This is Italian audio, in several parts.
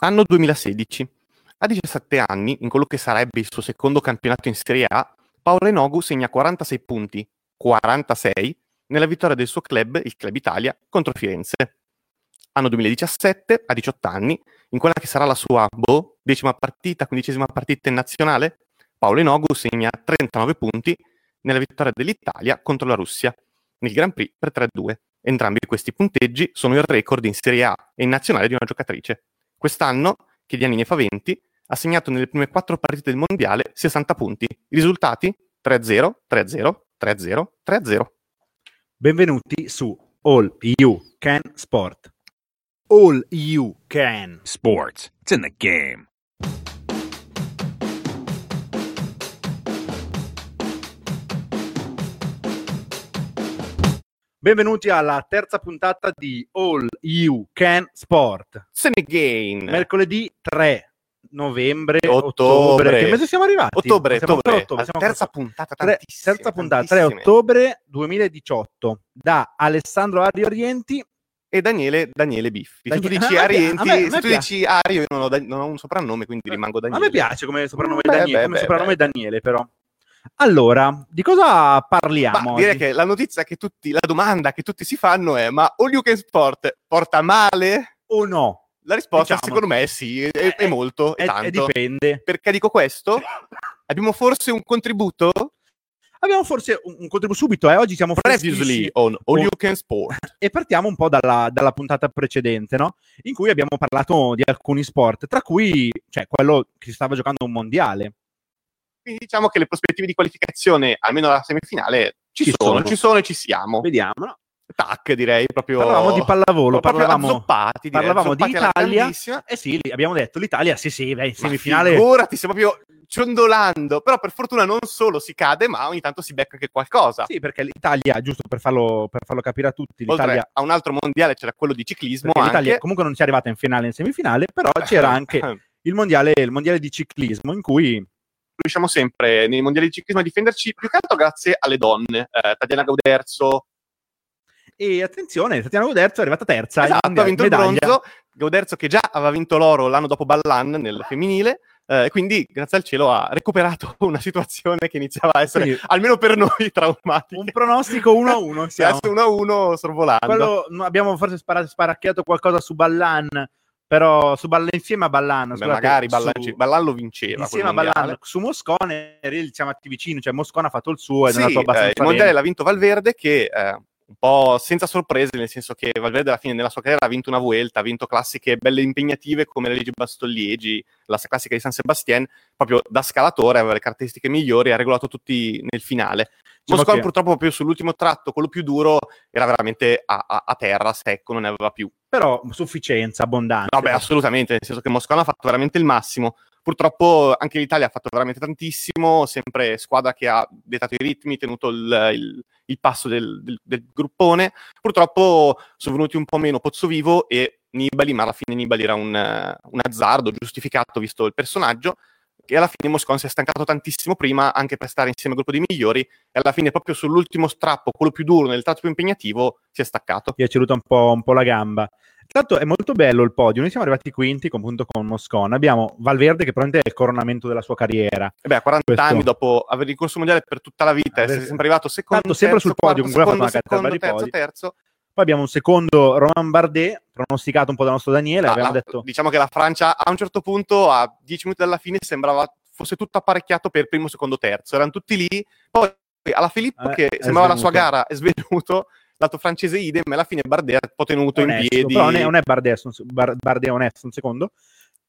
Anno 2016. A 17 anni, in quello che sarebbe il suo secondo campionato in Serie A, Paolo Enogu segna 46 punti, 46, nella vittoria del suo club, il Club Italia, contro Firenze. Anno 2017, a 18 anni, in quella che sarà la sua, boh, decima partita, quindicesima partita in nazionale, Paolo Enogu segna 39 punti nella vittoria dell'Italia contro la Russia, nel Grand Prix per 3-2. Entrambi questi punteggi sono il record in Serie A e in nazionale di una giocatrice. Quest'anno, Chiediani ne fa 20, ha segnato nelle prime quattro partite del mondiale 60 punti. I risultati? 3-0, 3-0, 3-0, 3-0. Benvenuti su All You Can Sport. All You Can. Sports. It's in the game. Benvenuti alla terza puntata di All You Can Sport. Senegame. Mercoledì 3 novembre, Ottobre. ottobre. Che mese siamo arrivati? Ottobre, Siamo ottobre. a La siamo terza puntata, tre- terza puntata, 3 tantissime. ottobre 2018 da Alessandro Ari Orienti. E Daniele, Daniele Biffi. Se tu Daniele- dici a pi- Arienti, a me- a me se tu dici Ario, io non ho, non ho un soprannome, quindi rimango A Daniele. me piace come soprannome, Beh, Daniele, beh, come beh, soprannome. Daniele però. Allora, di cosa parliamo? Ma direi che la notizia che tutti, la domanda che tutti si fanno è: ma All You Can Sport porta male? O no? La risposta, Diciamo. secondo me, è sì, è, Eh, è molto, è Eh, eh, tanto. dipende. Perché dico questo? Abbiamo forse un contributo? Abbiamo forse un, un contributo subito, eh? oggi siamo Previously on All. You Can Sport. e partiamo un po' dalla, dalla puntata precedente, no? In cui abbiamo parlato di alcuni sport, tra cui cioè, quello che si stava giocando un mondiale. Quindi diciamo che le prospettive di qualificazione, almeno alla semifinale, ci, Ci sono, sono. ci sono e ci siamo. Vediamo, no? Tac, direi proprio. Parlavamo di pallavolo, parlavamo, azzoppati, direi, parlavamo di Italia. Eh sì, abbiamo detto l'Italia, sì sì, beh, in semifinale... Figurati, stiamo proprio ciondolando. Però per fortuna non solo si cade, ma ogni tanto si becca anche qualcosa. Sì, perché l'Italia, giusto per farlo, per farlo capire a tutti, l'Italia... Oltre a un altro mondiale c'era quello di ciclismo perché l'Italia anche. comunque non ci è arrivata in finale e in semifinale, però c'era anche il mondiale, il mondiale di ciclismo in cui riusciamo sempre nei mondiali di ciclismo a difenderci più che altro grazie alle donne. Eh, Tatiana Gauderzo, E attenzione, Tatiana Goderzo è arrivata terza. esatto, ha vinto il medaglia. bronzo. Gauderzo che già aveva vinto l'oro l'anno dopo Ballan nel femminile. eh, quindi, grazie al cielo, ha recuperato una situazione che iniziava a essere, Quindi- almeno per noi, traumatica. Un pronostico 1 a 1 siamo. Adesso 1 a 1 sorvolando. Quello, abbiamo forse spara- sparacchiato qualcosa su Ballan, però su Ballan insieme a Ballan. Beh, scusate, magari Ballan, su- Ballan lo vinceva. insieme a Ballan su Moscone, eri- siamo atti vicini, cioè Moscone ha fatto il suo ed è Sì, andato abbastanza eh, il mondiale bene. l'ha vinto Valverde che eh, un po' senza sorprese, nel senso che Valverde alla fine nella sua carriera ha vinto una Vuelta, ha vinto classiche belle impegnative come le leggi Bastogliegi, la classica di San Sebastian, proprio da scalatore aveva le caratteristiche migliori, ha regolato tutti nel finale. Diciamo Moscone che- purtroppo proprio sull'ultimo tratto, quello più duro, era veramente a, a- a terra, secco, non ne aveva più. Però sufficienza, abbondanza. No, beh, assolutamente, nel senso che Moscone ha fatto veramente il massimo. Purtroppo anche l'Italia ha fatto veramente tantissimo, sempre squadra che ha dettato i ritmi, tenuto il, il- il passo del, del- del gruppone. Purtroppo sono venuti un po' meno Pozzovivo e Nibali, ma alla fine Nibali era un, un azzardo giustificato visto il personaggio. E alla fine Moscone si è stancato tantissimo prima anche per stare insieme al gruppo dei migliori e alla fine proprio sull'ultimo strappo, quello più duro, nel tratto più impegnativo, si è staccato. Gli è ceduta un po', un po' la gamba. L'altro è molto bello il podio. Noi siamo arrivati quinti con, appunto, con Moscone. Abbiamo Valverde che probabilmente è il coronamento della sua carriera. E beh, a 40 Questo- anni dopo aver ricorso mondiale per tutta la vita, Aver- essere sempre arrivato secondo, Tanto sempre terzo, sul podio, quarto, secondo, secondo, di terzo, podi. terzo. Poi abbiamo un secondo Romain Bardet, pronosticato un po' dal nostro Daniele. Ah, la- detto Diciamo che la Francia a un certo punto, a 10 minuti dalla fine, sembrava fosse tutto apparecchiato per primo, secondo, terzo. Erano tutti lì. Poi alla Filippo, Eh, che sembrava la sua svenuto. gara, è svenuto. Lato francese idem, alla fine Bardet ha tenuto in onesto, piedi. però non è, non è Bardet, Bar- Bardet onesto, un secondo.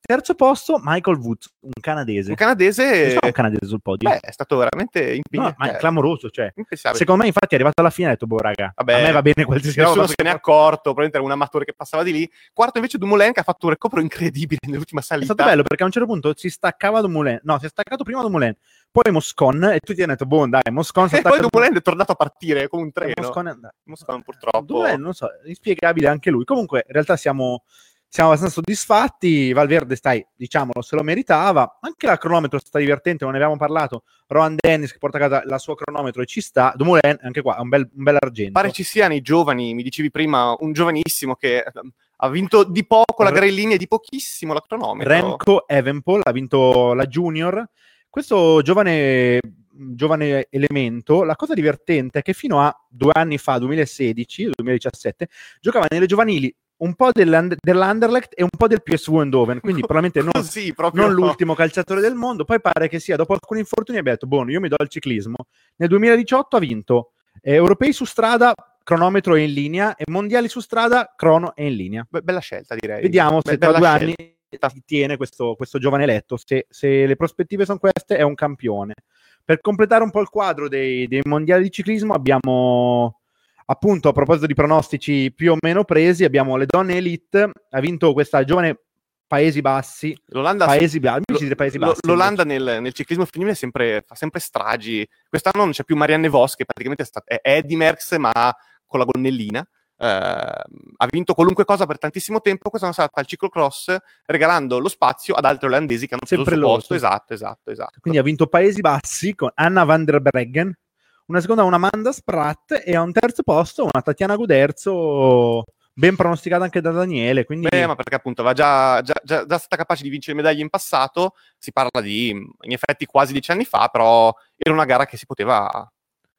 Terzo posto, Michael Woods, un canadese. Un canadese, Non so un canadese sul podio. beh, è stato veramente No, impegnativo. ma è clamoroso, cioè. Secondo me, infatti, è arrivato alla fine e ha detto, boh, raga, Vabbè, a me va bene qualsiasi roba. Nessuno se ne è accorto, probabilmente era un amatore che passava di lì. Quarto invece Dumoulin che ha fatto un recupero incredibile nell'ultima È salita. stato bello perché a un certo punto si staccava Dumoulin. No, si è staccato prima Dumoulin, poi Moscon e tutti hanno detto, boh, dai, Moscon si E attacca poi Dumoulin è tornato a partire come un E treno. Moscon è. Moscon purtroppo. Dumoulin, non so, è inspiegabile anche lui. Comunque, in realtà siamo, siamo abbastanza soddisfatti. Valverde, stai, diciamolo, se lo meritava. Anche la cronometro sta divertente, non ne avevamo parlato. Rohan Dennis che porta a casa la sua cronometro e ci sta. Dumoulin, anche qua, un bel, un bel argento. Pare ci siano i giovani, mi dicevi prima, un giovanissimo che ehm, ha vinto di poco la Re- grelina e di pochissimo la cronometro. Remco Evenpol ha vinto la Junior. Questo giovane, giovane elemento, la cosa divertente è che fino a due anni fa, 2016-2017, giocava nelle giovanili un po' dell'And- dell'Anderlecht e un po' del PSV Eindhoven, quindi probabilmente non, Così, non l'ultimo calciatore del mondo. Poi pare che sia, dopo alcuni infortuni, abbia detto, buono, io mi do al ciclismo. Nel 2018 ha vinto eh, europei su strada, cronometro è in linea, e mondiali su strada, crono è in linea. Be- bella scelta, direi. Vediamo se Be- tra bella due scelta. anni si tiene questo, questo giovane eletto. Se, se le prospettive sono queste, è un campione. Per completare un po' il quadro dei, dei mondiali di ciclismo, abbiamo appunto a proposito di pronostici più o meno presi, abbiamo le donne elite. Ha vinto questa giovane Paesi Bassi. L'Olanda, Paesi, lo- Paesi lo- Bassi. l'Olanda nel, nel ciclismo femminile è sempre- fa sempre stragi. Quest'anno non c'è più Marianne Vos, che praticamente è, sta- è Eddie Merckx, ma con la gonnellina. Eh, ha vinto qualunque cosa per tantissimo tempo. Quest'anno è stata al ciclocross, regalando lo spazio ad altri olandesi che hanno preso Sempre il posto. Esatto, esatto, esatto. Quindi ha vinto Paesi Bassi con Anna van der Breggen, una seconda una Amanda Spratt e a un terzo posto una Tatiana Guderzo ben pronosticata anche da Daniele. Quindi Beh, ma perché appunto aveva già, già, già, già stata capace di vincere medaglie in passato, si parla di, in effetti, quasi dieci anni fa, però era una gara che si poteva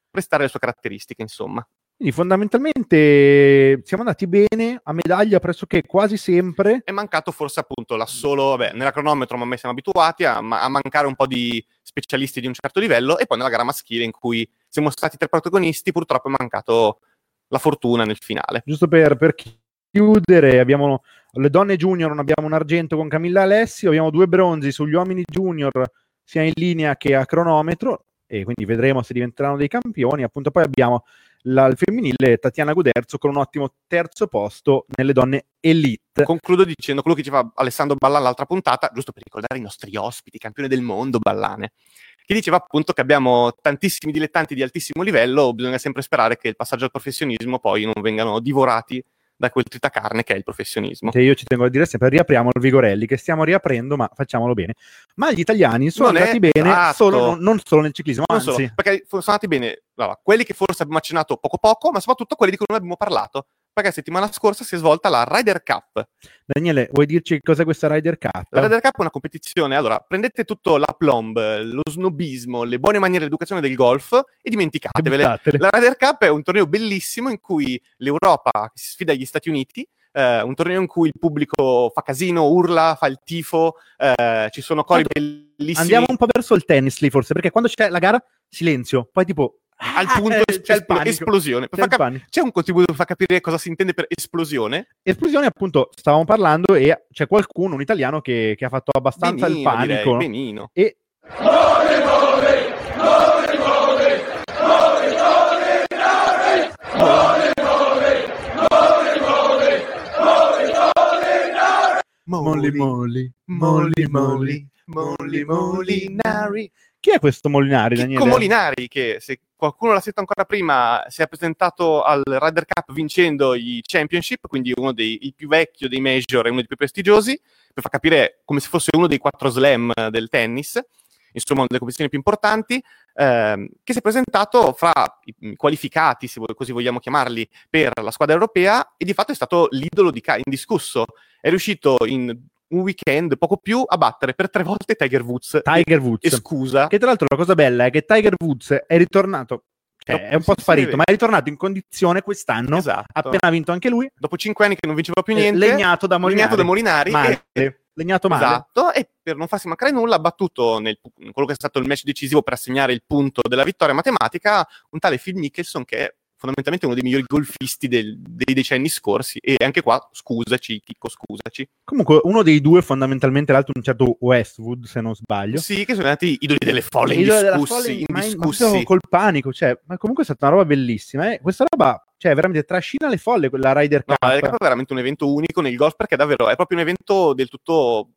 prestare le sue caratteristiche, insomma. Quindi fondamentalmente siamo andati bene a medaglia pressoché quasi sempre. È mancato forse appunto la solo, vabbè, nella cronometro, ma a me siamo abituati a, a mancare un po' di specialisti di un certo livello, e poi nella gara maschile in cui siamo stati tre protagonisti, purtroppo è mancato la fortuna nel finale. Giusto per, per chiudere, abbiamo le donne junior, non abbiamo un argento con Camilla Alessi, abbiamo due bronzi sugli uomini junior sia in linea che a cronometro e quindi vedremo se diventeranno dei campioni. Appunto poi abbiamo la, il femminile Tatiana Guderzo con un ottimo terzo posto nelle donne elite. Concludo dicendo quello che diceva Alessandro Ballan l'altra puntata, giusto per ricordare i nostri ospiti, campione del mondo, Ballane, che diceva appunto che abbiamo tantissimi dilettanti di altissimo livello, bisogna sempre sperare che il passaggio al professionismo poi non vengano divorati da quel tritacarne che è il professionismo. Che io ci tengo a dire sempre, riapriamo il Vigorelli, che stiamo riaprendo, ma facciamolo bene. Ma gli italiani sono Non andati bene esatto. solo, non, non solo nel ciclismo, Non anzi, solo, perché sono andati bene allora, quelli che forse abbiamo accennato poco poco, ma soprattutto quelli di cui non abbiamo parlato, perché settimana scorsa si è svolta la Ryder Cup. Daniele, vuoi dirci cos'è questa Ryder Cup? La Ryder Cup è una competizione, allora prendete tutto l'aplomb, lo snobismo, le buone maniere di educazione del golf e dimenticatevele. Buttatele. La Ryder Cup è un torneo bellissimo in cui l'Europa si sfida agli Stati Uniti, eh, un torneo in cui il pubblico fa casino, urla, fa il tifo, eh, ci sono cori bellissimi. Andiamo un po' verso il tennis lì, forse, perché quando c'è la gara, silenzio, poi tipo... al punto eh, es- c'è il panico. esplosione. C'è il cap- c'è un contributo per far capire cosa si intende per esplosione? Esplosione, appunto, stavamo parlando e c'è qualcuno, un italiano, che, che ha fatto abbastanza il Benino, direi, panico. benino. E Molli, molli, molli, molli, molli, Molinari. Chi è questo Molinari, Chicco Daniele? Molinari, che se qualcuno l'ha sentito ancora prima, si è presentato al Ryder Cup vincendo i Championship, quindi uno dei più vecchio dei major e uno dei più prestigiosi, per far capire come se fosse uno dei quattro slam del tennis, insomma una delle competizioni più importanti, ehm, che si è presentato fra i qualificati, se così vogliamo chiamarli, per la squadra europea e di fatto è stato l'idolo di Ca- indiscusso. È riuscito in un weekend, poco più, a battere per tre volte Tiger Woods. Tiger E Woods. scusa, Che tra l'altro la cosa bella è che Tiger Woods è ritornato, cioè, Dopo- è un po' sparito, ma è ritornato in condizione quest'anno, esatto. ha appena vinto anche lui, dopo cinque anni che non vinceva più niente, legnato da Molinari. legnato da Molinari, Male. e, Legnato male. esatto, e per non farsi mancare nulla ha battuto nel, in quello che è stato il match decisivo per assegnare il punto della vittoria matematica un tale Phil Mickelson che fondamentalmente uno dei migliori golfisti del- dei decenni scorsi e anche qua scusaci Chicco scusaci Comunque uno dei due fondamentalmente l'altro un certo Westwood se non sbaglio. sì che sono andati idoli delle folle della indiscussi, folle, indiscussi. proprio col panico, cioè, ma comunque è stata una roba bellissima. Eh? Questa roba, cioè, veramente trascina le folle quella Ryder No, Cup. Ryder Cup è veramente un evento unico nel golf perché davvero è proprio un evento del tutto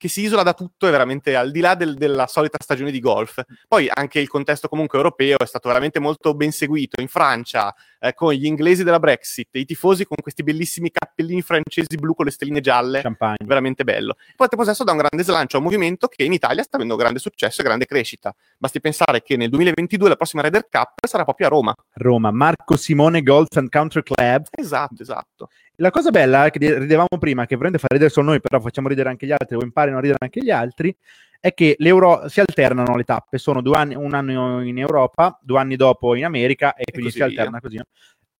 che si isola da tutto, è veramente al di là del- della solita stagione di golf. Poi anche il contesto comunque europeo è stato veramente molto ben seguito. In Francia, eh, con gli inglesi della Brexit, i tifosi con questi bellissimi cappellini francesi blu con le stelline gialle, Champagne. veramente bello. Poi al tempo stesso dà un grande slancio a un movimento che in Italia sta avendo grande successo e grande crescita. Basti pensare che nel 2022 la prossima Ryder Cup sarà proprio a Roma. Roma, Marco Simone Golf and Country Club. Esatto, esatto. La cosa bella che ridevamo prima, che veramente fa ridere solo noi, però facciamo ridere anche gli altri, o imparino a ridere anche gli altri, è che l'Euro si alternano le tappe, sono due anni, un anno in Europa, due anni dopo in America e, quindi così si via. alterna così. no?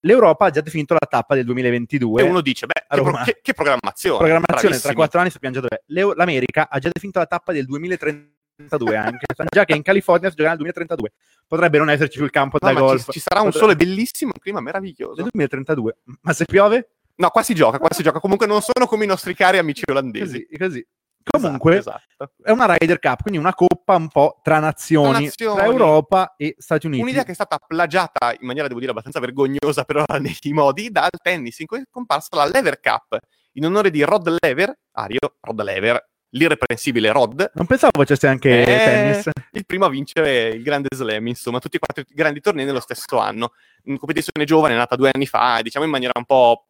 L'Europa ha già definito la tappa del 2022. E uno dice, beh, che, pro- che- che programmazione. programmazione tra bravissimi. quattro anni sappiamo già dov'è. L'America ha già definito la tappa del 2032 anche. Sanno già che in California si giocherà nel 2032. Potrebbe non esserci più il campo No, da golf. ci, ci sarà un sole bellissimo, un clima meraviglioso. Del 2032. Ma se piove? No, qua si gioca, qua si gioca. Comunque non sono come i nostri cari amici olandesi. Così, così. Comunque Esatto, esatto. è una Ryder Cup, quindi una coppa un po' tra nazioni, Tra nazioni. tra Europa e Stati Uniti. Un'idea che è stata plagiata in maniera, devo dire, abbastanza vergognosa però nei modi dal tennis, in cui è comparsa la Lever Cup, in onore di Rod Lever, Ario, Rod Lever, l'irreprensibile Rod, Non pensavo facesse anche Eh, tennis. il primo a vincere il grande slam, insomma, tutti e quattro i grandi tornei nello stesso anno. Una competizione giovane, nata due anni fa, diciamo in maniera un po'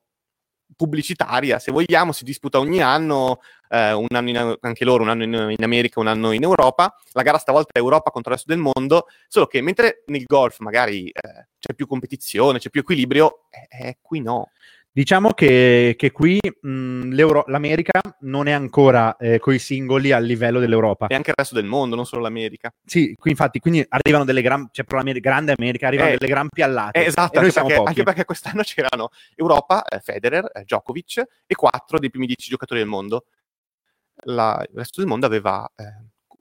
pubblicitaria, se vogliamo, si disputa ogni anno, eh, un anno in- anche loro, un anno in, in America, un anno in Europa. La gara stavolta è Europa contro il resto del mondo, solo che mentre nel golf magari eh, c'è più competizione, c'è più equilibrio, eh, eh, qui no. Diciamo che, che qui mh, l'America non è ancora eh, coi singoli al livello dell'Europa. E anche il resto del mondo, non solo l'America. Sì, qui infatti quindi arrivano delle gran, cioè per la grande America arrivano Eh, delle gran piallate. Eh, esatto, noi anche siamo perché, pochi. anche perché quest'anno c'erano Europa, eh, Federer, eh, Djokovic e quattro dei primi dieci giocatori del mondo. La- il resto del mondo aveva eh,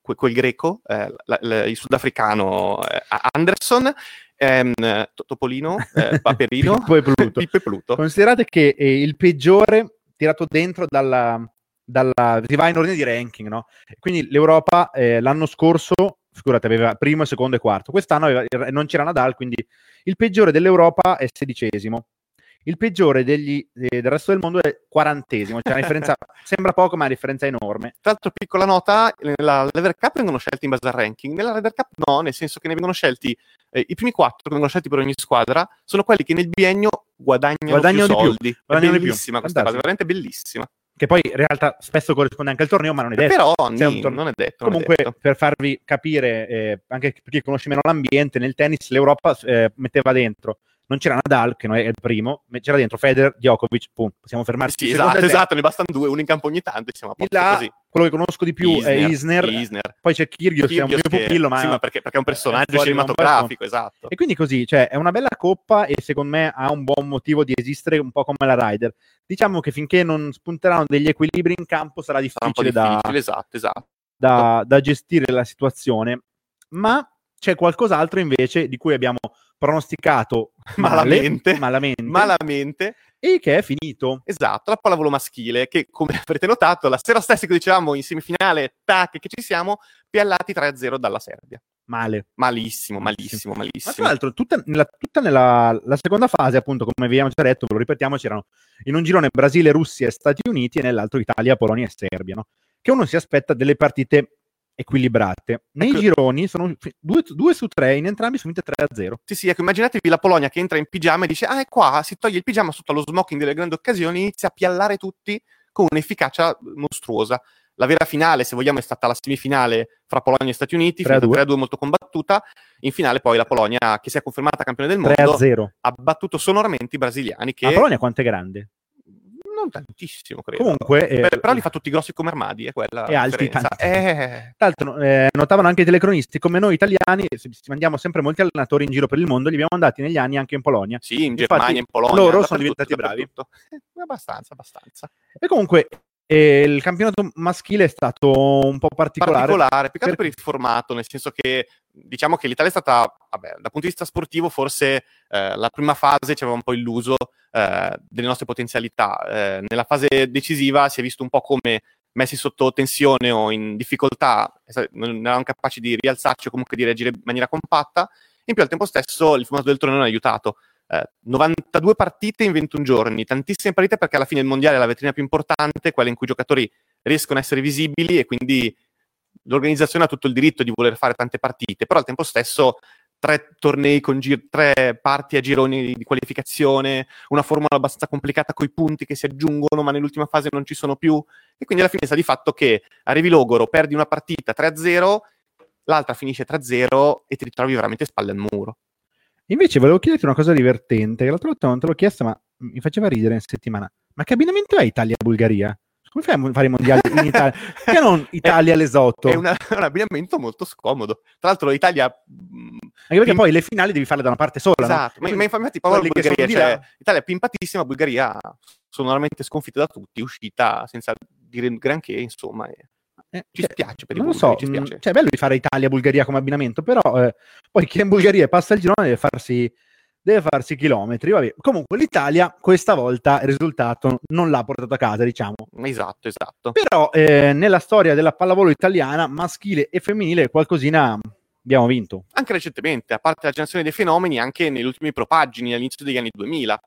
que- quel greco, la- la- il sudafricano Anderson, ehm, To- Topolino, eh, Paperino, Pippo e Pluto. Pippo e Pluto. Considerate che eh, il peggiore tirato dentro dalla, dalla- si va in ordine di ranking, no? Quindi l'Europa eh, l'anno scorso, figurate, aveva primo, secondo e quarto. Quest'anno aveva- non c'era Nadal, quindi il peggiore dell'Europa è sedicesimo. Il peggiore degli- eh, del resto del mondo è quarantesimo. Cioè, la differenza sembra poco, ma la differenza è enorme. Tra l'altro, piccola nota, nella Lever Cup vengono scelti in base al ranking, nella Ryder Cup no, nel senso che ne vengono scelti, eh, i primi quattro che vengono scelti per ogni squadra, sono quelli che nel biennio guadagnano, Guadagnano più di più, soldi. guadagnano è di più. bellissima questa cosa, veramente bellissima. Che poi in realtà spesso corrisponde anche al torneo, ma non è detto. Però è un nì, non è detto. non è Comunque, detto. per farvi capire, eh, anche per chi conosce meno l'ambiente, nel tennis l'Europa eh, metteva dentro, non c'era Nadal, che non è il primo, c'era dentro Federer, Djokovic, pum, possiamo fermarci. Sì, esatto, esatto, ne bastano due, uno in campo ogni tanto e siamo a posto là, così. quello che conosco di più è Isner, Isner. poi c'è Kyrgios, che è un mio Kyrgios pupillo, ma... sì, ma perché, perché è un personaggio fuori da un cinematografico, esatto. E quindi così, cioè, è una bella coppa e secondo me ha un buon motivo di esistere un po' come la Ryder. Diciamo che finché non spunteranno degli equilibri in campo sarà Sarà un po' difficile da, difficile, esatto, esatto. da, da gestire la situazione, ma c'è qualcos'altro invece di cui abbiamo pronosticato Malamente. malamente, Malamente, e che è finito. esatto, la pallavolo maschile, che come avrete notato, la sera stessa che dicevamo in semifinale, tac, che ci siamo, piallati 3-0 dalla Serbia. Male. Malissimo, malissimo, Ma tra malissimo. l'altro, tutta, nella, tutta nella la seconda fase, appunto, come abbiamo già detto, ve lo ripetiamo, c'erano in un girone Brasile, Russia e Stati Uniti e nell'altro Italia, Polonia e Serbia, no? Che uno si aspetta delle partite equilibrate. Nei Ecco. gironi sono fi- due, due su tre, in entrambi sono vinte 3-0. Sì, sì, ecco, immaginatevi la Polonia che entra in pigiama e dice, ah, è qua, si toglie il pigiama sotto allo smoking delle grandi occasioni, inizia a piallare tutti con un'efficacia mostruosa. La vera finale, se vogliamo, è stata la semifinale fra Polonia e Stati Uniti, 3 a finita 2. 3-2 molto combattuta. In finale poi la Polonia, che si è confermata campione del mondo, 3-0. ha battuto sonoramente i brasiliani, che La Polonia quanto è grande? Non tantissimo, credo. Comunque, eh, Beh, però li fa tutti grossi come armadi, è quella E alti, tanti. Eh, Tra l'altro, eh, notavano anche i telecronisti, come noi italiani, mandiamo sempre molti allenatori in giro per il mondo, li abbiamo mandati negli anni anche in Polonia. sì, in Infatti, Germania, in Polonia. loro sono diventati bravi. dappertutto. Abbastanza, abbastanza. E comunque, eh, il campionato maschile è stato un po' particolare. particolare, altro per- per il formato, nel senso che diciamo che l'Italia è stata, vabbè, dal punto di vista sportivo, forse eh, la prima fase ci aveva un po' illuso eh, delle nostre potenzialità. Eh, nella fase decisiva si è visto un po' come messi sotto tensione o in difficoltà, eh, non erano capaci di rialzarci o comunque di reagire in maniera compatta. In più, al tempo stesso, il formato del torneo non ha aiutato. Eh, 92 partite in 21 giorni, tantissime partite perché alla fine il mondiale è la vetrina più importante, quella in cui i giocatori riescono a essere visibili e quindi l'organizzazione ha tutto il diritto di voler fare tante partite, però al tempo stesso tre tornei con gir- tre parti a gironi di qualificazione, una formula abbastanza complicata con i punti che si aggiungono, ma nell'ultima fase non ci sono più. E quindi alla fine sta di fatto che arrivi Logoro, perdi una partita 3-0, l'altra finisce 3-0 e ti ritrovi veramente spalle al muro. Invece volevo chiederti una cosa divertente, che l'altra volta non te l'ho chiesta, ma mi faceva ridere in settimana. Ma che abbinamento è Italia-Bulgaria? Come fai a fare i mondiali in Italia? Perché non Italia all'esotto? È una, un abbinamento molto scomodo. Tra l'altro l'Italia... Anche perché poi le finali devi farle da una parte sola. Esatto, no? ma, ma infatti la Bulgaria, cioè, Italia è pimpatissima, Bulgaria sonoramente sconfitta da tutti, uscita senza dire granché, insomma... E... Eh, ci cioè, spiace per i non bulgari, so, ci spiace. Cioè, è bello di fare Italia-Bulgaria come abbinamento, però eh, poi chi è in Bulgaria e passa il girone deve farsi deve farsi chilometri. Vabbè. Comunque l'Italia questa volta il risultato non l'ha portato a casa, diciamo. Esatto, esatto. Però eh, nella storia della pallavolo italiana, maschile e femminile, qualcosina abbiamo vinto. Anche recentemente, a parte la generazione dei fenomeni, anche negli ultimi propagini all'inizio degli anni 2000.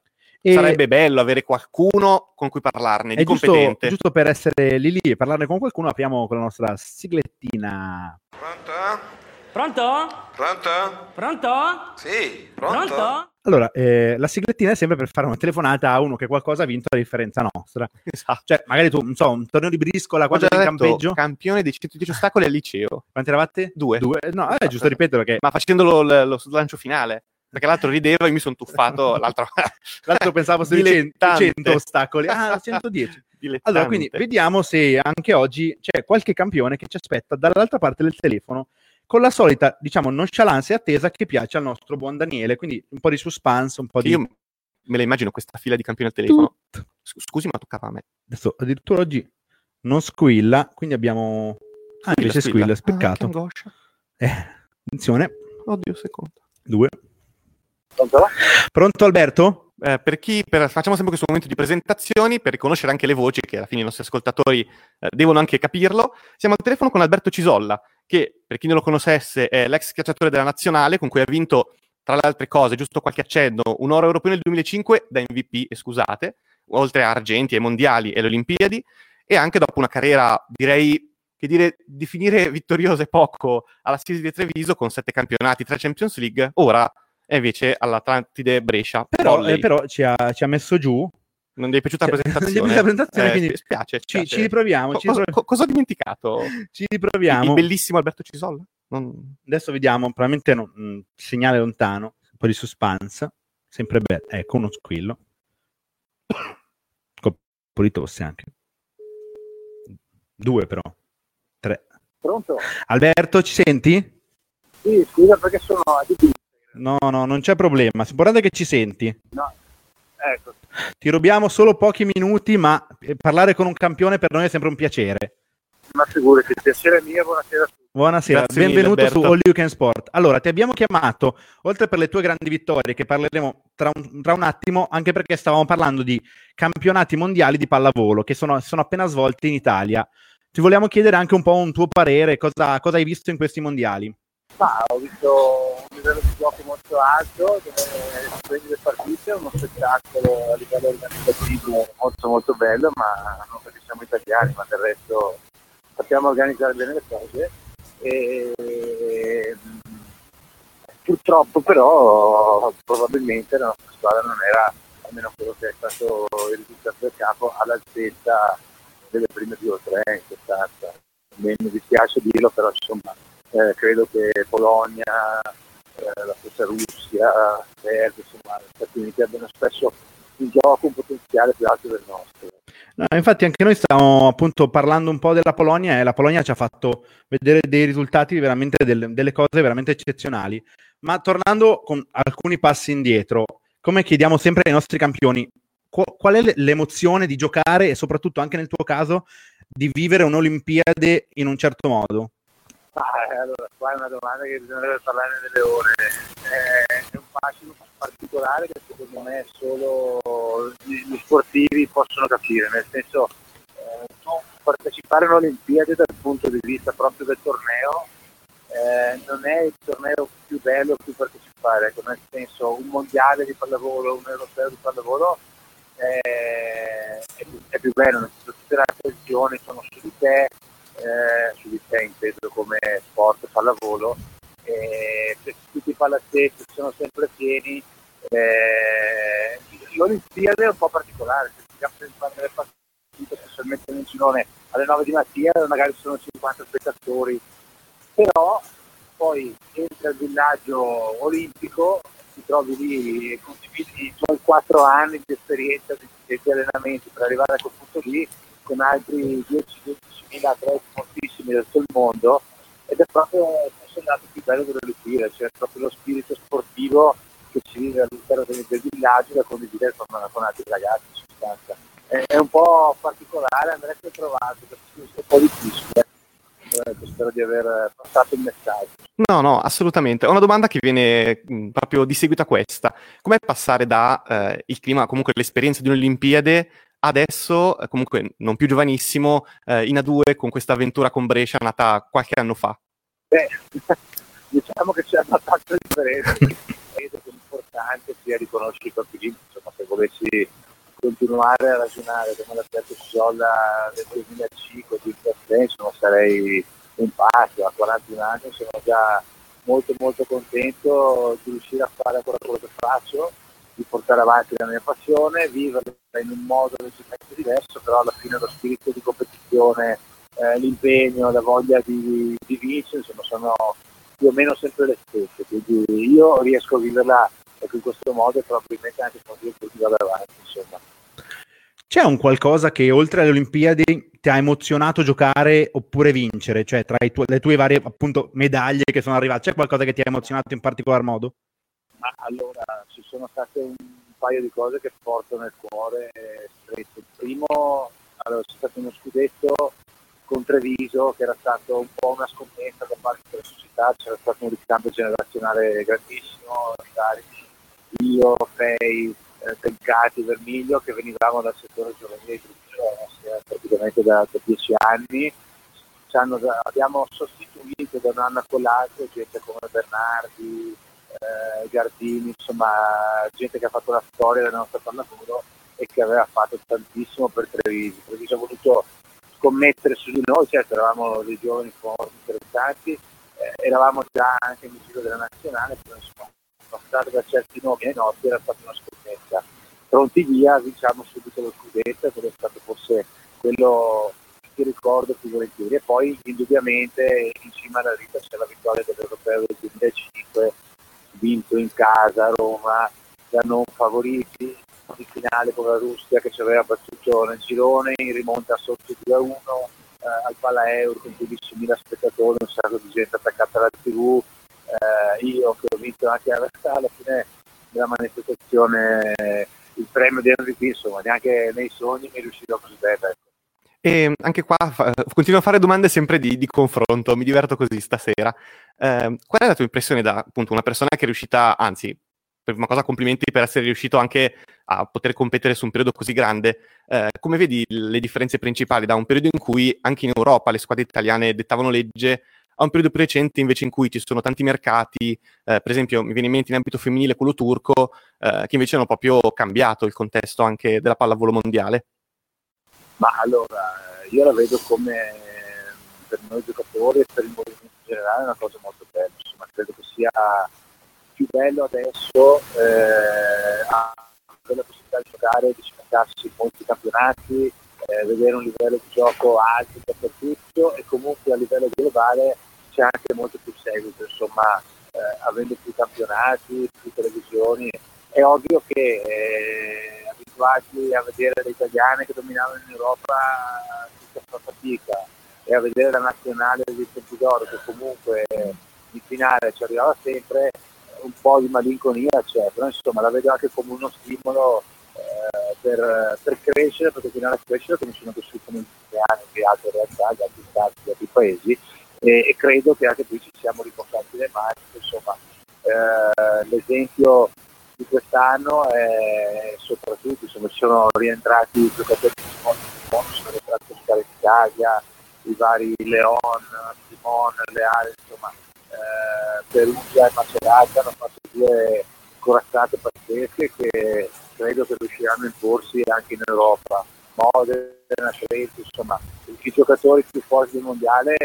E Sarebbe bello avere qualcuno con cui parlarne, di giusto, competente. Giusto per essere lì lì e parlarne con qualcuno, apriamo con la nostra siglettina. Pronto? Pronto? Pronto? Pronto? Sì, pronto? Pronto? Allora, eh, la siglettina è sempre per fare una telefonata a uno che qualcosa ha vinto a differenza nostra. Esatto. Cioè, magari tu, non so, un torneo di briscola, quando in campeggio. campione dei 110 ostacoli al liceo. Quanti eravate? Due. Due. No, è giusto ripetere che... Ma facendo lo, lo, lo lancio finale. Perché l'altro rideva e mi sono tuffato, l'altro... l'altro pensavo sui 100, 100 ostacoli. Ah, 110. Allora, quindi vediamo se anche oggi c'è qualche campione che ci aspetta dall'altra parte del telefono con la solita, diciamo, nonchalance e attesa che piace al nostro buon Daniele. Quindi un po' di suspense, un po' di... Io me la immagino questa fila di campioni al telefono. Scusi, ma toccava a me. Adesso addirittura oggi non squilla, quindi abbiamo... Ah, invece squilla, speccato. Ah, eh, attenzione. Oddio, secondo. Due. Pronto? Pronto Alberto? Eh, per chi, per, facciamo sempre questo momento di presentazioni per riconoscere anche le voci, che alla fine i nostri ascoltatori eh, devono anche capirlo. Siamo al telefono con Alberto Cisolla, che per chi non lo conoscesse è l'ex schiacciatore della nazionale, con cui ha vinto, tra le altre cose, giusto qualche accenno, un oro europeo nel 2005 da MVP, e scusate, oltre a argenti ai mondiali e alle Olimpiadi, e anche dopo una carriera, direi, che dire, definire vittoriosa è poco, alla Sisi di Treviso con sette campionati, tre Champions League, ora è invece all'Atlantide Brescia. Però, eh, però ci, ha, ci, ha, messo giù. Non gli è piaciuta cioè, la presentazione? Non gli è piaciuta la presentazione, eh, quindi spiace, ci, ci, riproviamo. Co- ci cosa, riproviamo. cosa ho dimenticato? Ci riproviamo. Il bellissimo Alberto Cisolla? Non... Adesso vediamo, probabilmente no, mh, segnale lontano, un po' di suspense. Sempre bello. Ecco, uno squillo. Un po' di tosse anche. Due però. Tre. Pronto? Alberto, ci senti? Sì, scusa perché sono a No, no, non c'è problema. L'importante è che ci senti. No. Ecco. Ti rubiamo solo pochi minuti, ma parlare con un campione per noi è sempre un piacere. Ma figurati, il piacere è mio, buonasera a tutti. Buonasera, Grazie benvenuto mille, su. All You Can Sport. Allora, ti abbiamo chiamato, oltre per le tue grandi vittorie, che parleremo tra un, tra un attimo, anche perché stavamo parlando di campionati mondiali di pallavolo, che sono, sono appena svolti in Italia. Ti vogliamo chiedere anche un po' un tuo parere, cosa, cosa hai visto in questi mondiali? Ma ho visto un livello di gioco molto alto, dove splendide partite, uno spettacolo a livello organizzativo molto molto bello, ma non perché siamo italiani, ma del resto sappiamo organizzare bene le cose. E, purtroppo però probabilmente la nostra squadra non era, almeno quello che è stato il risultato del capo, all'altezza delle prime due o tre in sostanza. Mi dispiace dirlo, però insomma eh, credo che Polonia, eh, la stessa Russia, Serbia, insomma, gli Stati Uniti abbiano spesso in gioco un potenziale più alto del nostro. No, infatti anche noi stiamo appunto parlando un po' della Polonia e la Polonia ci ha fatto vedere dei risultati veramente, delle, delle cose veramente eccezionali. Ma tornando con alcuni passi indietro, come chiediamo sempre ai nostri campioni, qu- qual è l'emozione di giocare e soprattutto anche nel tuo caso di vivere un'Olimpiade in un certo modo? Eh, allora, qua è una domanda che bisognerebbe parlare delle ore. Eh, è un fascino particolare che secondo me solo gli, gli sportivi possono capire, nel senso eh, partecipare alle Olimpiadi dal punto di vista proprio del torneo eh, non è il torneo più bello a cui partecipare, ecco, nel senso un mondiale di pallavolo, un europeo di pallavolo eh, è, è più bello, tutte le altre visioni sono su di te, eh, su di te inteso come sport, pallavolo, e se tutti i palazzetti sono sempre pieni, eh, l'Olimpiade è un po' particolare, se si capita di fare delle partite, specialmente nel girone alle 9 di mattina, magari sono 50 spettatori, però poi entra il villaggio olimpico, ti trovi lì e condividi i tuoi 4 anni di esperienza di, di allenamenti per arrivare a quel punto lì con altri 10-12 atleti moltissimi del tutto il mondo ed è proprio forse il lato più bello delle Olimpiadi, cioè proprio lo spirito sportivo che si vive all'interno del, del villaggio da condividere con, con altri ragazzi in sostanza. È, è un po' particolare, andrete trovato perché è un po' difficile. Eh, spero di aver passato il messaggio. No, no, assolutamente. Ho una domanda che viene mh, proprio di seguito a questa. Com'è passare da eh, il clima, comunque l'esperienza di un'Olimpiade adesso, eh, comunque non più giovanissimo, eh, in A2 con questa avventura con Brescia nata qualche anno fa? Beh, diciamo che c'è abbastanza differenza. Credo che l'importante sia riconoscere i propri limiti, insomma, se volessi continuare a ragionare come l'Alberto Sciolla del 2005 di insomma, sarei un passo, a 41 anni sono già molto molto contento di riuscire a fare ancora quello che faccio, di portare avanti la mia passione, viverla in un modo leggermente diverso, però alla fine lo spirito di competizione, eh, l'impegno, la voglia di, di vincere, insomma sono più o meno sempre le stesse, quindi io riesco a viverla in questo modo e probabilmente anche con Dio di vado avanti, insomma. C'è un qualcosa che oltre alle Olimpiadi ti ha emozionato giocare oppure vincere? Cioè tra tu- le tue varie appunto medaglie che sono arrivate, c'è qualcosa che ti ha emozionato in particolar modo? Ma allora ci sono state un paio di cose che porto nel cuore stretto. Il primo, allora, c'è stato uno scudetto con Treviso che era stato un po' una scommessa da parte della società, c'era stato un ricambio generazionale grandissimo, io, Fei, eh, Tencati, Vermiglio che venivamo dal settore giovanile di Treviso praticamente da, da dieci anni. Abbiamo sostituito da un anno con l'altro gente come Bernardi, eh, Gardini, insomma gente che ha fatto la storia del nostro pallavolo e che aveva fatto tantissimo per Treviso. Treviso ha voluto scommettere su di noi, certo eravamo dei giovani forti, interessanti, eh, eravamo già anche in giro della nazionale, però insomma passare da certi nomi ai nostri era stata una scommessa. Pronti via, vinciamo subito lo scudetto, quello è stato forse quello che ricordo più volentieri. E poi indubbiamente in cima alla vita c'è la vittoria dell'Europeo del 2005, vinto in casa a Roma da non favoriti, in finale con la Russia che ci aveva battuto nel girone, in rimonta sotto 2-1 eh, al Pala Euro con 15.000 spettatori, un sacco di gente attaccata alla TV, eh, io che ho vinto anche alla, alla fine della manifestazione il premio di MVP, insomma, neanche nei sogni mi riuscirò così bene. E anche qua fa, continuo a fare domande sempre di, di, confronto, mi diverto così stasera. Eh, qual è la tua impressione da appunto una persona che è riuscita, anzi, prima cosa complimenti per essere riuscito anche a poter competere su un periodo così grande. Eh, come vedi le differenze principali da un periodo in cui anche in Europa le squadre italiane dettavano legge a un periodo più recente invece in cui ci sono tanti mercati, eh, per esempio mi viene in mente in ambito femminile quello turco, eh, che invece hanno proprio cambiato il contesto anche della pallavolo mondiale? Ma allora, io la vedo come per noi giocatori e per il movimento in generale una cosa molto bella, insomma credo che sia più bello adesso eh, avere la possibilità di giocare, di cimentarsi molti campionati, eh, vedere un livello di gioco alto dappertutto e comunque a livello globale c'è anche molto più seguito, insomma eh, avendo più campionati, più televisioni. È ovvio che eh, abituati a vedere le italiane che dominavano in Europa tutta fa fatica e a vedere la nazionale di Tempidoro che comunque in finale ci arrivava sempre, un po' di malinconia c'è, però insomma la vedo anche come uno stimolo eh, per, per, crescere, per continuare a crescere come sono cresciuto negli anni di altre realtà, di altri stati, di altri paesi e, e, credo che anche qui ci siamo riportati le mani, insomma eh, l'esempio di quest'anno e soprattutto insomma, sono rientrati i giocatori Simone, sono rientrati a giocare in Italia, i vari Leon, Simone, Leale, insomma eh, Perugia e Macerata hanno fatto due corazzate pazzesche che credo che riusciranno a imporsi anche in Europa. Modena, Trento, insomma, i giocatori più forti del mondiale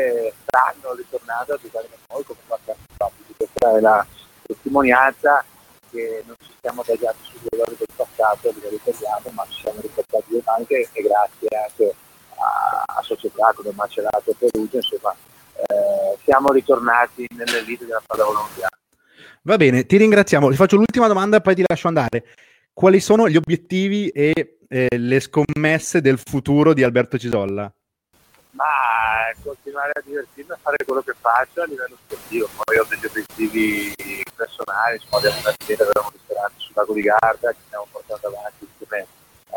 stanno ritornando a giocare con noi come qualche anno fa. Questa è la testimonianza che non ci siamo adagiati sugli errori del passato a italiano, ma ci siamo riportati anche e grazie anche a, a società come Macerato e Perugia, insomma, eh, siamo ritornati nelle vite della pallavolo mondiale. Va bene, ti ringraziamo. Ti faccio l'ultima domanda e poi ti lascio andare. Quali sono gli obiettivi e eh, le scommesse del futuro di Alberto Cisolla? Ma continuare a divertirmi a fare quello che faccio a livello sportivo. Poi ho degli obiettivi personali, insomma, abbiamo sera, avevamo un ristorante sul lago di Garda che stiamo portando avanti insieme eh,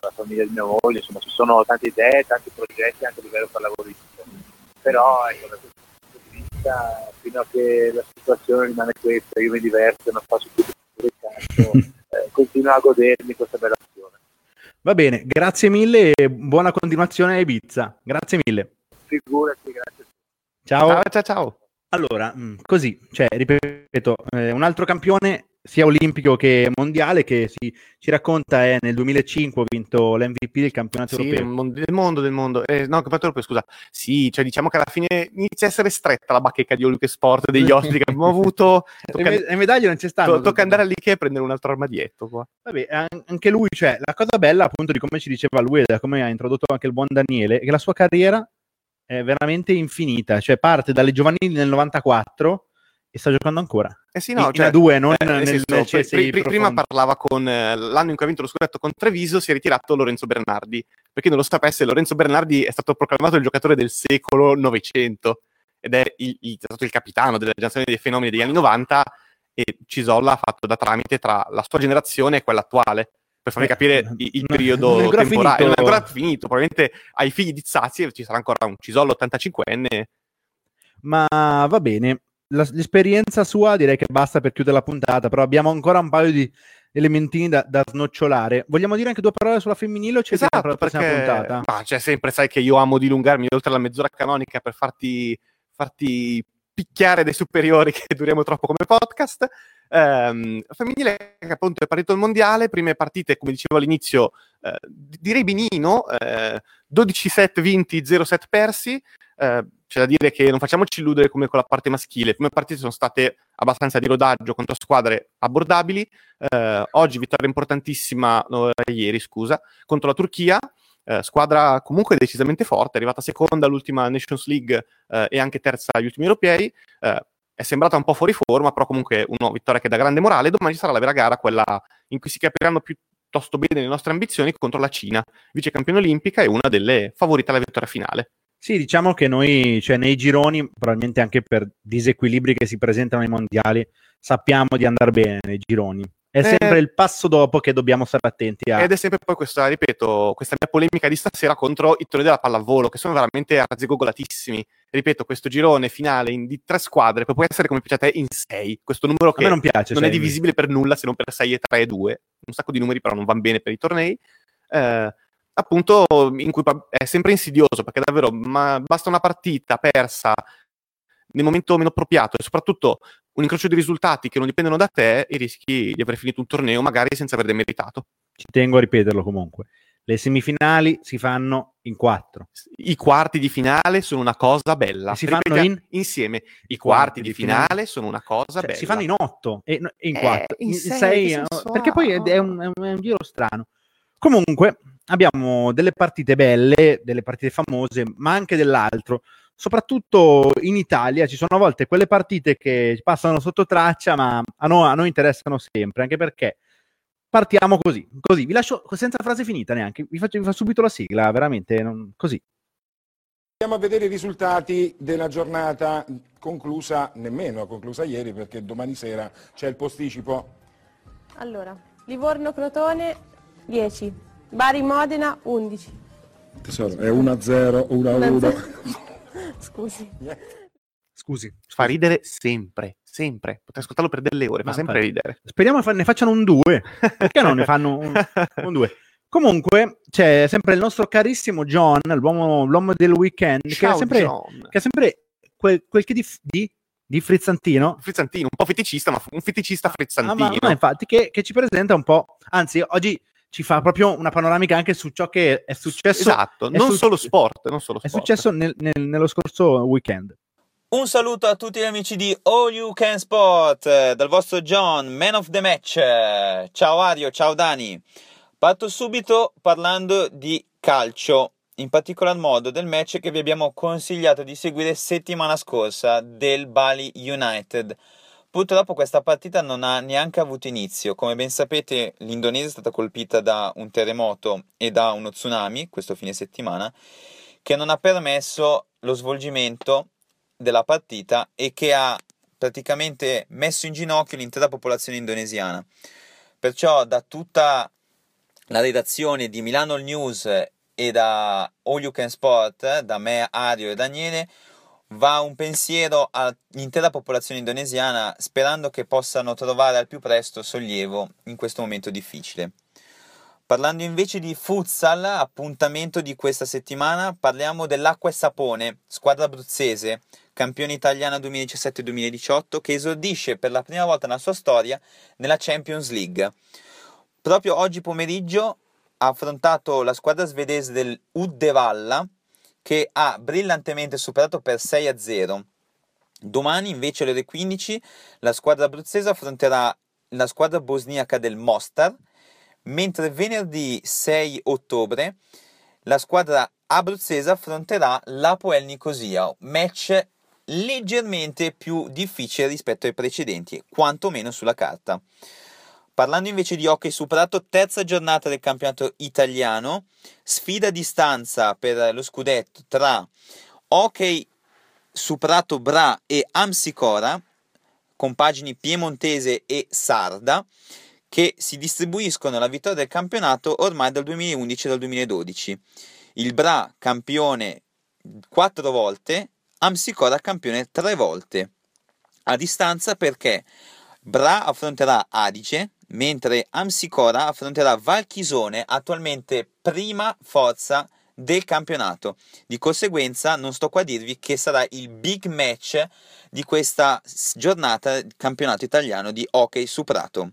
alla famiglia di mia moglie, insomma ci sono tante idee, tanti progetti anche a livello pallavolistico. Però ecco, da questo punto di vista, fino a che la situazione rimane questa, io mi diverto, non faccio più il calcio, eh, continuo a godermi questa bella azione. Va bene, grazie mille e buona continuazione a Ibiza. Grazie mille. Figurati, grazie. Ciao. Ciao, ciao, ciao. Allora, mh, così, cioè, ripeto, eh, un altro campione sia olimpico che mondiale che si, ci racconta è nel 2005 ho vinto l'MVP del campionato Sì, europeo. del mondo, del mondo. Eh, no, campionato europeo, scusa. Sì, cioè diciamo che alla fine inizia a essere stretta la bacheca di Olympic Sport degli ospiti che abbiamo avuto. Tocca, le medaglie non ci stanno. to- tocca andare all'Ikea e prendere un altro armadietto qua. Vabbè, an- anche lui, cioè, la cosa bella appunto di come ci diceva lui e da come ha introdotto anche il buon Daniele, è che la sua carriera è veramente infinita, cioè parte dalle giovanili nel 94 e sta giocando ancora. Eh sì, no, in cioè, A2, non eh, nel senso, nel CSI pri- prima profondo. parlava con eh, l'anno in cui ha vinto lo scudetto con Treviso, si è ritirato Lorenzo Bernardi. Per chi non lo sapesse, Lorenzo Bernardi è stato proclamato il giocatore del secolo Novecento ed è, il, il- è stato il capitano della generazione dei fenomeni degli anni 90 e Cisolla ha fatto da tramite tra la sua generazione e quella attuale. Per farvi Eh, capire il, il non- periodo non temporale, finito. non è ancora finito. Probabilmente ai figli di Zazzi ci sarà ancora un Cisolla 85enne. Ma va bene, La- l'esperienza sua direi che basta per chiudere la puntata, però abbiamo ancora un paio di elementini da, da snocciolare. Vogliamo dire anche due parole sulla femminile o vediamo per la prossima perché puntata? ma c'è sempre, sai che io amo dilungarmi oltre la mezz'ora canonica per farti, farti picchiare dei superiori che duriamo troppo come podcast. Ehm, femminile che appunto è partito il mondiale, prime partite, come dicevo all'inizio, eh, direi benino, eh, 12 set vinti, 0 set persi. Eh, c'è da dire che non facciamoci illudere come con la parte maschile, le prime partite sono state abbastanza di rodaggio contro squadre abbordabili. Eh, oggi vittoria importantissima, no, ieri scusa, contro la Turchia, eh, squadra comunque decisamente forte, è arrivata seconda all'ultima Nations League eh, e anche terza agli ultimi europei. Eh, è sembrata un po' fuori forma, però comunque una vittoria che dà grande morale. Domani sarà la vera gara, quella in cui si capiranno piuttosto bene le nostre ambizioni contro la Cina, vice campione olimpica e una delle favorite alla vittoria finale. Sì, diciamo che noi, cioè nei gironi, probabilmente anche per disequilibri che si presentano ai mondiali, sappiamo di andare bene nei gironi. È Eh. sempre il passo dopo che dobbiamo stare attenti a... Ed è sempre poi questa, ripeto, questa mia polemica di stasera contro i tornei della pallavolo, che sono veramente azzegogolatissimi. Ripeto, questo girone finale in, di tre squadre poi può essere come piace a te in sei. Questo numero A che me non piace. non cioè, è divisibile per nulla se non per 6 e 3 e 2. Un sacco di numeri però non vanno bene per i tornei. Eh, appunto, in cui è sempre insidioso perché davvero ma basta una partita persa nel momento meno appropriato e soprattutto un incrocio di risultati che non dipendono da te e rischi di aver finito un torneo magari senza aver demeritato. Ci tengo a ripeterlo comunque. Le semifinali si fanno in quattro. I quarti di finale sono una cosa bella. E si fanno Ripetiamo in- insieme. I quarti di finale sono una cosa Cioè, bella. si fanno in otto e in Eh, quattro. in In sei, sei, eh, perché poi è, è un, è un- è un giro strano. Comunque, abbiamo delle partite belle, delle partite famose, ma anche dell'altro. Soprattutto in Italia ci sono a volte quelle partite che passano sotto traccia, ma a noi, a noi interessano sempre, anche perché partiamo così. Così, vi lascio senza frase finita neanche. Vi faccio, vi faccio subito la sigla, veramente non- così. Andiamo a vedere i risultati della giornata conclusa, nemmeno conclusa ieri perché domani sera c'è il posticipo. Allora, Livorno-Crotone 10, Bari-Modena 11. Tesoro, è 1-0, 1-1. Scusi. Scusi. Fa ridere sempre, sempre. Potrei ascoltarlo per delle ore, fa Ma sempre infatti. ridere. Speriamo fa- ne facciano un 2. Perché non ne fanno un, un 2? Comunque, c'è sempre il nostro carissimo John, l'uomo, l'uomo del weekend, che Ciao, è sempre, John. che è sempre quel, quel che di, di, di frizzantino. Frizzantino, un po' feticista, ma un feticista Ah, frizzantino. ma, ma infatti, che, che ci presenta un po'. Anzi, oggi ci fa proprio una panoramica anche su ciò che è successo. Esatto, è non su- solo sport, non solo È sport. successo nel- nel- nello scorso weekend. Un saluto a tutti gli amici di All You Can Sport, eh, dal vostro John, man of the match. Ciao Ario, ciao Dani. Parto subito parlando di calcio, in particolar modo del match che vi abbiamo consigliato di seguire settimana scorsa del Bali United. Purtroppo questa partita non ha neanche avuto inizio. Come ben sapete, l'Indonesia è stata colpita da un terremoto e da uno tsunami questo fine settimana che non ha permesso lo svolgimento della partita e che ha praticamente messo in ginocchio l'intera popolazione indonesiana. Perciò da tutta la redazione di Milano News e da All You Can Sport, da me, Ario e Daniele, va un pensiero all'intera popolazione indonesiana sperando che possano trovare al più presto sollievo in questo momento difficile. Parlando invece di futsal, appuntamento di questa settimana, parliamo dell'Acqua e Sapone, squadra abruzzese, campione italiana 2017-2018, che esordisce per la prima volta nella sua storia nella Champions League. Proprio oggi pomeriggio ha affrontato la squadra svedese del Uddevalla, che ha brillantemente superato per 6-0. Domani, invece, alle ore 15, la squadra abruzzese affronterà la squadra bosniaca del Mostar, mentre venerdì 6 ottobre la squadra abruzzese affronterà l'Apoel Nicosia, match leggermente più difficile rispetto ai precedenti, quantomeno sulla carta. Parlando invece di hockey superato, terza giornata del campionato italiano, sfida a distanza per lo scudetto tra hockey superato Bra e Amsicora, compagini piemontese e sarda, che si distribuiscono la vittoria del campionato ormai dal 2011 e dal 2012. Il Bra campione quattro volte, Amsicora campione tre volte. A distanza perché Bra affronterà Adige, mentre Amsicora affronterà Valchisone, attualmente prima forza del campionato. Di conseguenza non sto qua a dirvi che sarà il big match di questa giornata del campionato italiano di hockey su prato.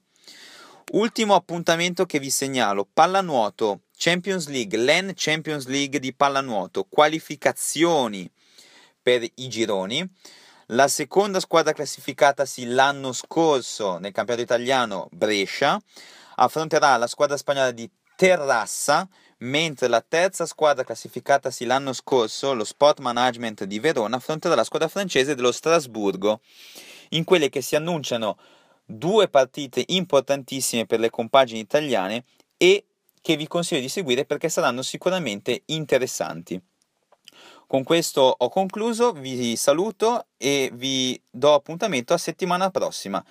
Ultimo appuntamento che vi segnalo, pallanuoto, Champions League, l'EN Champions League di pallanuoto, qualificazioni per i gironi. La seconda squadra classificatasi l'anno scorso nel campionato italiano, Brescia, affronterà la squadra spagnola di Terrassa, mentre la terza squadra classificatasi l'anno scorso, lo Sport Management di Verona, affronterà la squadra francese dello Strasburgo, in quelle che si annunciano due partite importantissime per le compagini italiane e che vi consiglio di seguire perché saranno sicuramente interessanti. Con questo ho concluso, vi saluto e vi do appuntamento a settimana prossima.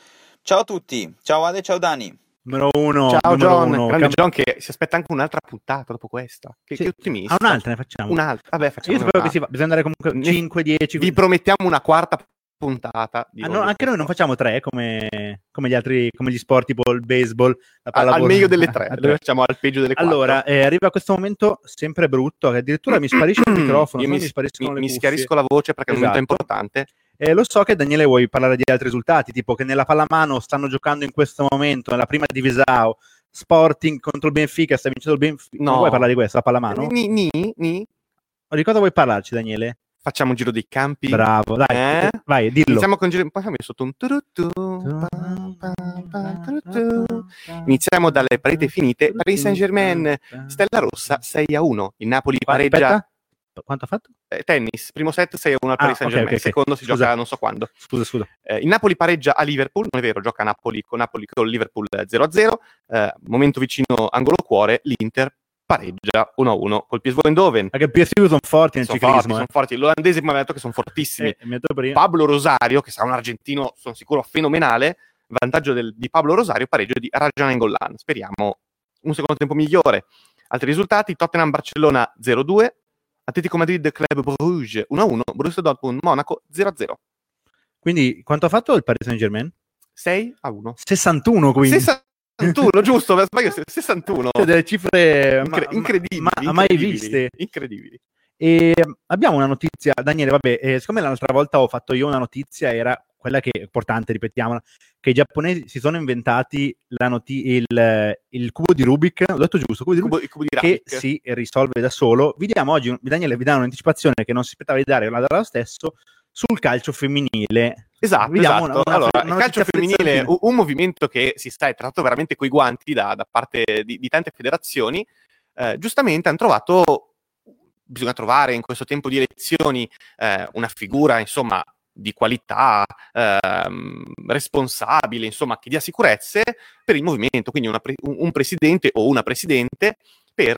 Ciao a tutti, ciao Ale, ciao Dani. Numero uno. Ciao numero John, uno. grande Cam- John che si aspetta anche un'altra puntata dopo questa. Che, Sì. che ottimista. Ah, un'altra ne facciamo. Un'altra. Vabbè, facciamo Io sapevo che si va- bisogna andare comunque Ne- 5, 10. Vi promettiamo una quarta puntata. Ah, no, anche noi non facciamo tre come, come gli altri, come gli sport tipo il baseball, la al, pallavolo. al meglio delle tre. Noi facciamo al peggio delle quattro. Allora, eh, arriva questo momento sempre brutto, che addirittura mi sparisce il microfono, Io mi, mi mi- schiarisco la voce perché è un momento Esatto. importante. Eh, lo so che Daniele vuoi parlare di altri risultati, tipo che nella pallamano stanno giocando in questo momento, nella prima divisao, Sporting contro il Benfica, sta vincendo il Benfica. No. Non vuoi parlare di questo, la pallamano? Ni, ni, ni. Di cosa vuoi parlarci, Daniele? Facciamo un giro dei campi. Bravo, dai, Eh? vai, dillo. Iniziamo con giro. Poi sotto un. Iniziamo dalle pareti finite. Paris Saint Germain, Stella Rossa 6 a 1. Il Napoli pareggia. aspetta. Quanto ha fatto? eh, tennis, primo set 6 a 1 al Ah, Paris Saint Germain. ok, ok, ok. Secondo si Scusa. gioca non so quando. Scusa, scusa. Eh, il Napoli pareggia a Liverpool, non è vero, gioca a Napoli con Napoli con Liverpool 0-0. Eh, momento vicino angolo cuore, l'Inter pareggia 1-1 col PSV Eindhoven. Perché il PSV sono forti nel Sono forti, ciclismo. sono forti. L'olandese mi ha detto che sono fortissimi. eh. Eh. Pablo Rosario, che sarà un argentino, sono sicuro, fenomenale. Vantaggio del- di Pablo Rosario, pareggio di Rajan Engollan. Speriamo un secondo tempo migliore. Altri risultati: Tottenham Barcellona 0-2, Atletico Madrid Club Bruges 1-1, Borussia Dortmund Monaco 0-0. Quindi, quanto ha fatto il Paris Saint Germain? 6 a 1. 61, quindi. 61, giusto? per sbaglio, 61. Cioè, delle cifre Incre- ma- incredibili, ma- mai incredibili, viste. Incredibili. E abbiamo una notizia, Daniele, vabbè, eh, siccome l'altra volta ho fatto io una notizia, era quella che è importante, ripetiamola, che i giapponesi si sono inventati la noti- il, il cubo di Rubik, l'ho detto giusto, cubo di Il Rubik, cubo, il cubo di che si risolve da solo. Vi diamo oggi, Daniele vi dà un'anticipazione che non si aspettava di dare, la darà lo stesso, sul calcio femminile. Esatto, esatto. una- una- allora, una il calcio femminile, un, un movimento che si sta è trattato veramente coi guanti da, da parte di, di tante federazioni, eh, giustamente hanno trovato, bisogna trovare in questo tempo di elezioni eh, una figura, insomma, di qualità, ehm, responsabile, insomma, che dia sicurezze per il movimento, quindi pre- un, un presidente o una presidente per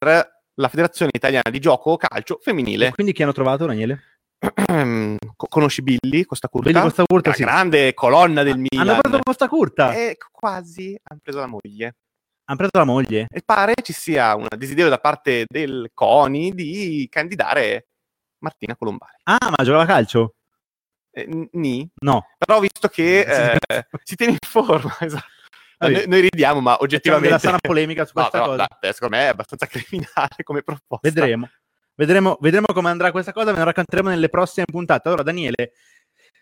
la Federazione Italiana di Gioco Calcio Femminile. E quindi chi hanno trovato, Daniele? Co- conosci Billy Costa Curta? Billy Costa Curta, La sì. grande colonna del Milan. Hanno preso Costa Curta, E quasi hanno preso la moglie. hanno preso la moglie. E pare ci sia un desiderio da parte del CONI di candidare Martina Colombari. Ah, ma giocava calcio? Eh, ni. No. Però visto che eh, si tiene in forma, esatto. Noi, noi ridiamo, ma oggettivamente... della sana polemica su No, questa però, cosa. dai, secondo me è abbastanza criminale come proposta. Vedremo. Vedremo, vedremo come andrà questa cosa, ve ne racconteremo nelle prossime puntate. Allora, Daniele,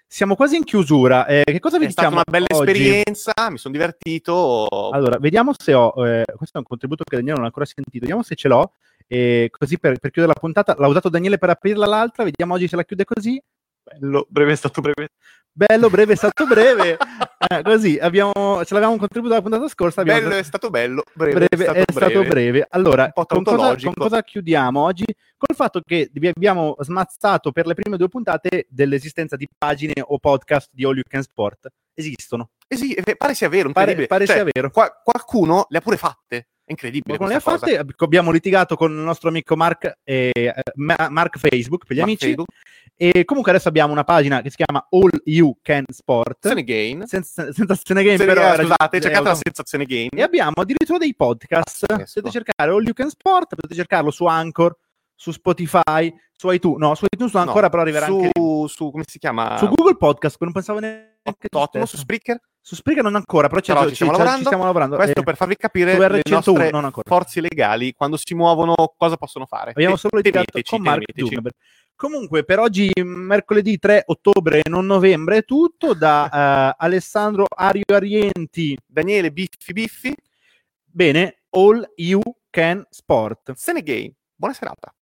siamo quasi in chiusura. Eh, che cosa vi È stata diciamo una bella oggi? esperienza, mi sono divertito. Allora, vediamo se ho. eh, questo è un contributo che Daniele non ha ancora sentito. Vediamo se ce l'ho. E così per, per chiudere la puntata, l'ha usato Daniele per aprirla l'altra. Vediamo oggi se la chiude così. Bello, breve è stato breve. Bello, breve, è stato breve. Eh, così abbiamo, ce l'avevamo un contributo dalla puntata scorsa. Abbiamo Bello è stato bello, breve, breve, è stato breve. Allora, Un po' con cosa, con cosa chiudiamo oggi? Col fatto che vi abbiamo smazzato per le prime due puntate dell'esistenza di pagine o podcast di All You Can Sport. Esistono. Eh sì, eh, pare sia vero, Pare, incredibile. pare Cioè, sia vero. qua- qualcuno le ha pure fatte. È incredibile Qualcuno le ha fatte, abbiamo litigato con il nostro amico Mark, eh, Ma- Mark Facebook per gli Ma amici. Facebook, E comunque adesso abbiamo una pagina che si chiama All You Can Sport. Sensazione Gain. Senza, sensazione game, Sensazione- però scusate, cercate la eh, sensazione Gain. E abbiamo addirittura dei podcast. Potete cercare All You Can Sport, potete cercarlo su Anchor, su Spotify, su iTunes. No, su iTunes No, ancora, però arriverà su, anche su come si chiama? Su Google Podcast, non pensavo neanche Ottimo, su. Spreaker. Su Spreaker non ancora, però, ci- Però ci stiamo ci- lavorando. ci stiamo lavorando. Questo Eh, per farvi capire le R101 nostre non ancora. forze legali quando si muovono cosa possono fare. Abbiamo solo litigato con Mark. Comunque, per oggi, mercoledì 3 ottobre, non novembre, è tutto da eh, Alessandro Ario Arienti. Daniele Biffi Biffi. Bene, All You Can Sport. Sene Gain. Buona serata.